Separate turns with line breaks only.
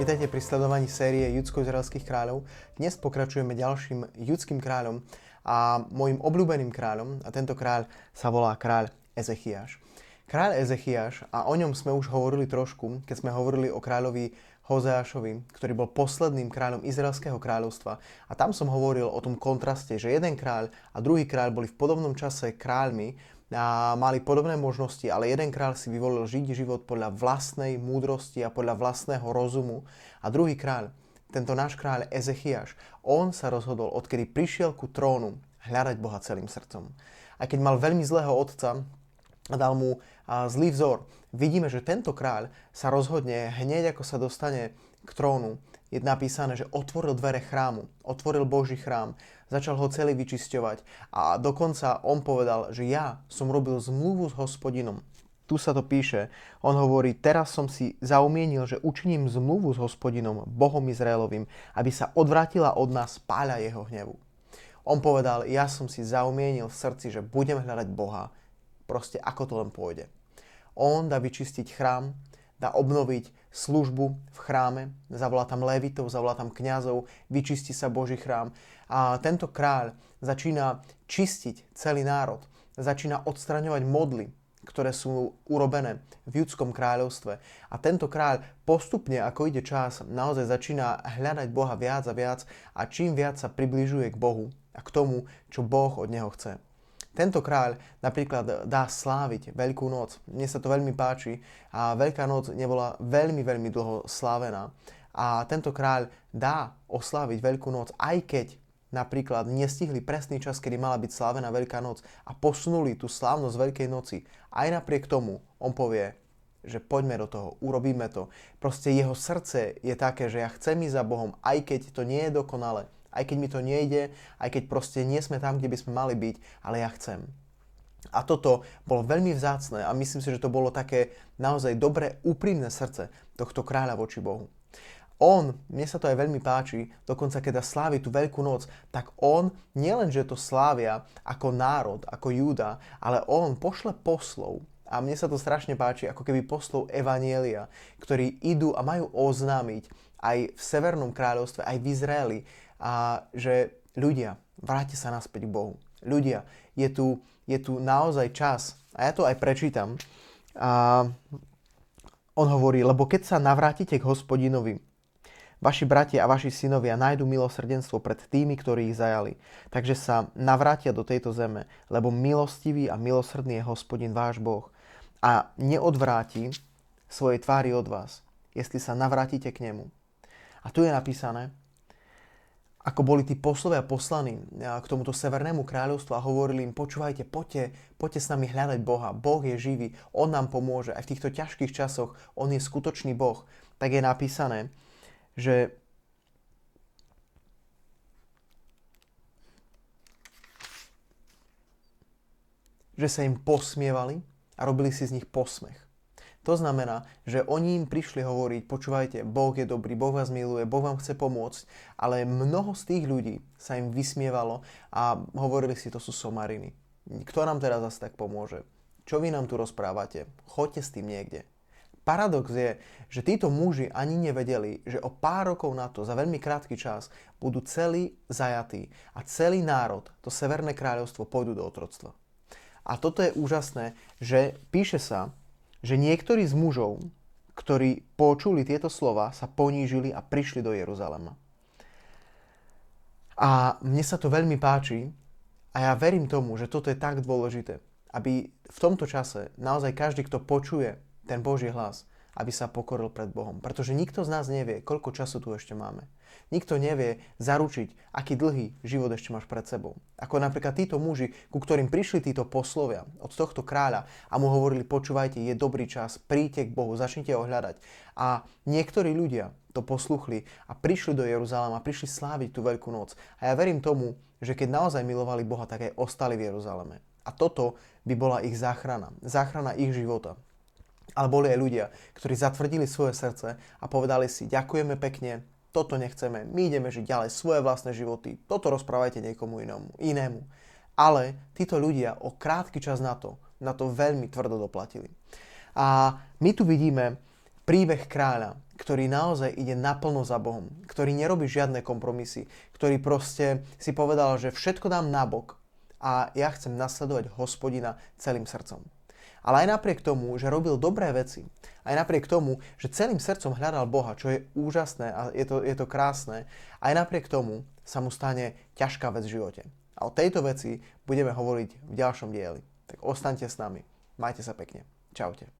Vítajte pri sledovaní série judsko-izraelských kráľov. Dnes pokračujeme ďalším judským kráľom a môjim obľúbeným kráľom, a tento kráľ sa volá kráľ Ezechiaš. Kráľ Ezechiaš, a o ňom sme už hovorili trošku, keď sme hovorili o kráľovi Hozeášovi, ktorý bol posledným kráľom Izraelského kráľovstva. A tam som hovoril o tom kontraste, že jeden kráľ a druhý kráľ boli v podobnom čase kráľmi, a mali podobné možnosti, ale jeden kráľ si vyvolil žiť život podľa vlastnej múdrosti a podľa vlastného rozumu a druhý kráľ, tento náš kráľ Ezechiaš, on sa rozhodol, odkedy prišiel ku trónu, hľadať Boha celým srdcom. A keď mal veľmi zlého otca a dal mu zlý vzor, vidíme, že tento kráľ sa rozhodne hneď ako sa dostane k trónu, je napísané, že otvoril dvere chrámu, otvoril Boží chrám, začal ho celý vyčisťovať a dokonca on povedal, že ja som robil zmluvu s hospodinom. Tu sa to píše, on hovorí, teraz som si zaumienil, že učiním zmluvu s hospodinom, Bohom Izraelovým, aby sa odvrátila od nás páľa jeho hnevu. On povedal, ja som si zaumienil v srdci, že budem hľadať Boha, proste ako to len pôjde. On dá vyčistiť chrám, dá obnoviť službu v chráme, zavolá tam levitov, zavolá tam kňazov, vyčistí sa Boží chrám. A tento kráľ začína čistiť celý národ, začína odstraňovať modly, ktoré sú urobené v judskom kráľovstve. A tento kráľ postupne, ako ide čas, naozaj začína hľadať Boha viac a viac a čím viac sa približuje k Bohu a k tomu, čo Boh od neho chce. Tento kráľ napríklad dá sláviť Veľkú noc. Mne sa to veľmi páči a Veľká noc nebola veľmi, veľmi dlho slávená. A tento kráľ dá osláviť Veľkú noc, aj keď napríklad nestihli presný čas, kedy mala byť slávená Veľká noc a posunuli tú slávnosť Veľkej noci. Aj napriek tomu on povie, že poďme do toho, urobíme to. Proste jeho srdce je také, že ja chcem ísť za Bohom, aj keď to nie je dokonale, aj keď mi to nejde, aj keď proste nie sme tam, kde by sme mali byť, ale ja chcem. A toto bolo veľmi vzácne a myslím si, že to bolo také naozaj dobré, úprimné srdce tohto kráľa voči Bohu. On, mne sa to aj veľmi páči, dokonca keď slávi tú veľkú noc, tak on nielen, že to slávia ako národ, ako Júda, ale on pošle poslov, a mne sa to strašne páči, ako keby poslov Evanielia, ktorí idú a majú oznámiť aj v Severnom kráľovstve, aj v Izraeli, a že ľudia, vráte sa naspäť k Bohu. Ľudia, je tu, je tu naozaj čas, a ja to aj prečítam, a on hovorí, lebo keď sa navrátite k hospodinovi, vaši bratia a vaši synovia nájdu milosrdenstvo pred tými, ktorí ich zajali. Takže sa navrátia do tejto zeme, lebo milostivý a milosrdný je hospodin váš Boh a neodvráti svojej tvári od vás, jestli sa navrátite k nemu. A tu je napísané, ako boli tí poslovia poslaní k tomuto severnému kráľovstvu a hovorili im, počúvajte, poďte, poďte s nami hľadať Boha. Boh je živý, On nám pomôže. Aj v týchto ťažkých časoch On je skutočný Boh. Tak je napísané, že že sa im posmievali a robili si z nich posmech. To znamená, že oni im prišli hovoriť, počúvajte, Boh je dobrý, Boh vás miluje, Boh vám chce pomôcť, ale mnoho z tých ľudí sa im vysmievalo a hovorili si, to sú somariny. Kto nám teraz zase tak pomôže? Čo vy nám tu rozprávate? Choďte s tým niekde. Paradox je, že títo muži ani nevedeli, že o pár rokov na to, za veľmi krátky čas, budú celí zajatí a celý národ, to Severné kráľovstvo, pôjdu do otroctva. A toto je úžasné, že píše sa, že niektorí z mužov, ktorí počuli tieto slova, sa ponížili a prišli do Jeruzalema. A mne sa to veľmi páči a ja verím tomu, že toto je tak dôležité, aby v tomto čase naozaj každý, kto počuje ten Boží hlas, aby sa pokoril pred Bohom. Pretože nikto z nás nevie, koľko času tu ešte máme. Nikto nevie zaručiť, aký dlhý život ešte máš pred sebou. Ako napríklad títo muži, ku ktorým prišli títo poslovia od tohto kráľa a mu hovorili, počúvajte, je dobrý čas, príďte k Bohu, začnite ho hľadať. A niektorí ľudia to posluchli a prišli do Jeruzalema, prišli sláviť tú veľkú noc. A ja verím tomu, že keď naozaj milovali Boha, tak aj ostali v Jeruzaleme. A toto by bola ich záchrana. Záchrana ich života. Ale boli aj ľudia, ktorí zatvrdili svoje srdce a povedali si, ďakujeme pekne, toto nechceme, my ideme žiť ďalej svoje vlastné životy, toto rozprávajte niekomu inému. inému. Ale títo ľudia o krátky čas na to, na to veľmi tvrdo doplatili. A my tu vidíme príbeh kráľa, ktorý naozaj ide naplno za Bohom, ktorý nerobí žiadne kompromisy, ktorý proste si povedal, že všetko dám nabok a ja chcem nasledovať hospodina celým srdcom. Ale aj napriek tomu, že robil dobré veci, aj napriek tomu, že celým srdcom hľadal Boha, čo je úžasné a je to, je to krásne, aj napriek tomu sa mu stane ťažká vec v živote. A o tejto veci budeme hovoriť v ďalšom dieli. Tak ostaňte s nami. Majte sa pekne. Čaute.